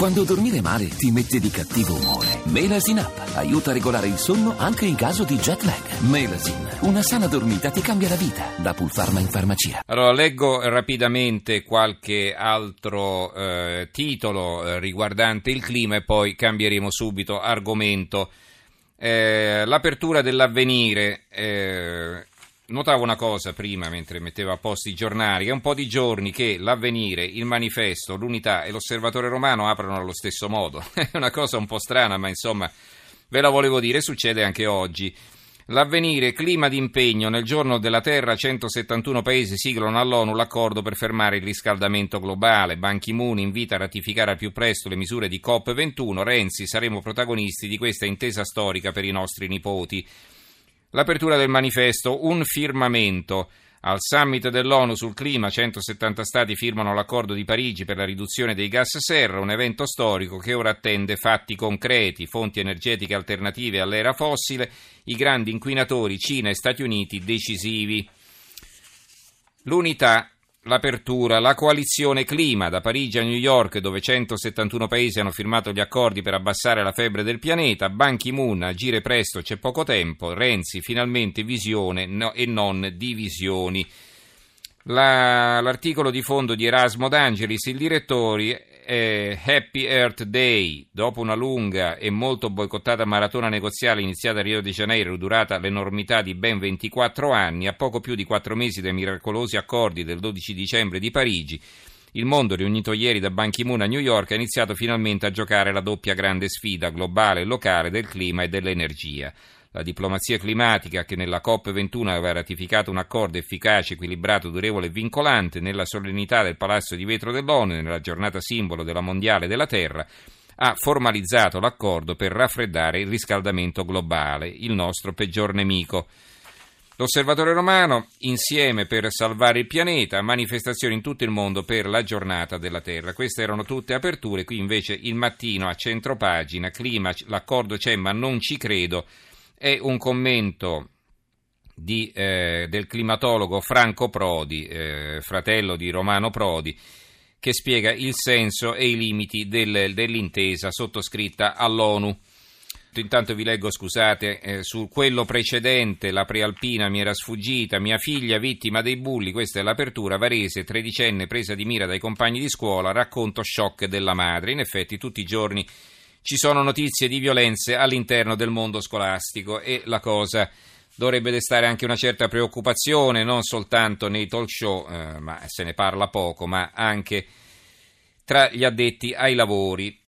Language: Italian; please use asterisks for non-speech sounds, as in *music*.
Quando dormire male ti mette di cattivo umore. Melasin Up aiuta a regolare il sonno anche in caso di jet lag. Melasin, una sana dormita ti cambia la vita. Da Pulpharma in farmacia. Allora, leggo rapidamente qualche altro eh, titolo eh, riguardante il clima e poi cambieremo subito argomento. Eh, l'apertura dell'avvenire. Notavo una cosa prima mentre mettevo a posto i giornali, è un po' di giorni che l'avvenire, il manifesto, l'unità e l'osservatore romano aprono allo stesso modo. *laughs* È una cosa un po' strana, ma insomma ve la volevo dire, succede anche oggi. L'avvenire, clima di impegno, nel giorno della Terra 171 paesi siglano all'ONU l'accordo per fermare il riscaldamento globale. Ban Ki-moon invita a ratificare al più presto le misure di COP21. Renzi, saremo protagonisti di questa intesa storica per i nostri nipoti. L'apertura del manifesto, un firmamento. Al summit dell'ONU sul clima 170 stati firmano l'accordo di Parigi per la riduzione dei gas serra, un evento storico che ora attende fatti concreti, fonti energetiche alternative all'era fossile, i grandi inquinatori Cina e Stati Uniti decisivi. L'unità L'apertura, la coalizione clima da Parigi a New York dove 171 paesi hanno firmato gli accordi per abbassare la febbre del pianeta, Ban Ki-moon agire presto c'è poco tempo, Renzi finalmente visione no, e non divisioni. La, l'articolo di fondo di Erasmo D'Angelis, il direttore eh, Happy Earth Day, dopo una lunga e molto boicottata maratona negoziale iniziata a Rio de Janeiro, durata l'enormità di ben 24 anni, a poco più di quattro mesi dai miracolosi accordi del 12 dicembre di Parigi, il mondo, riunito ieri da Ban Ki-moon a New York, ha iniziato finalmente a giocare la doppia grande sfida globale e locale del clima e dell'energia. La diplomazia climatica, che nella COP21 aveva ratificato un accordo efficace, equilibrato, durevole e vincolante, nella solennità del Palazzo di Vetro dell'ONU, nella giornata simbolo della Mondiale della Terra, ha formalizzato l'accordo per raffreddare il riscaldamento globale, il nostro peggior nemico. L'Osservatore Romano, insieme per salvare il pianeta, manifestazioni in tutto il mondo per la giornata della Terra. Queste erano tutte aperture, qui invece il mattino a centro pagina, clima, l'accordo c'è ma non ci credo, è un commento di, eh, del climatologo Franco Prodi, eh, fratello di Romano Prodi, che spiega il senso e i limiti del, dell'intesa sottoscritta all'ONU. Intanto vi leggo, scusate, eh, su quello precedente, la prealpina mi era sfuggita, mia figlia vittima dei bulli, questa è l'apertura, Varese, tredicenne, presa di mira dai compagni di scuola, racconto shock della madre. In effetti tutti i giorni ci sono notizie di violenze all'interno del mondo scolastico e la cosa dovrebbe destare anche una certa preoccupazione, non soltanto nei talk show, eh, ma se ne parla poco, ma anche tra gli addetti ai lavori.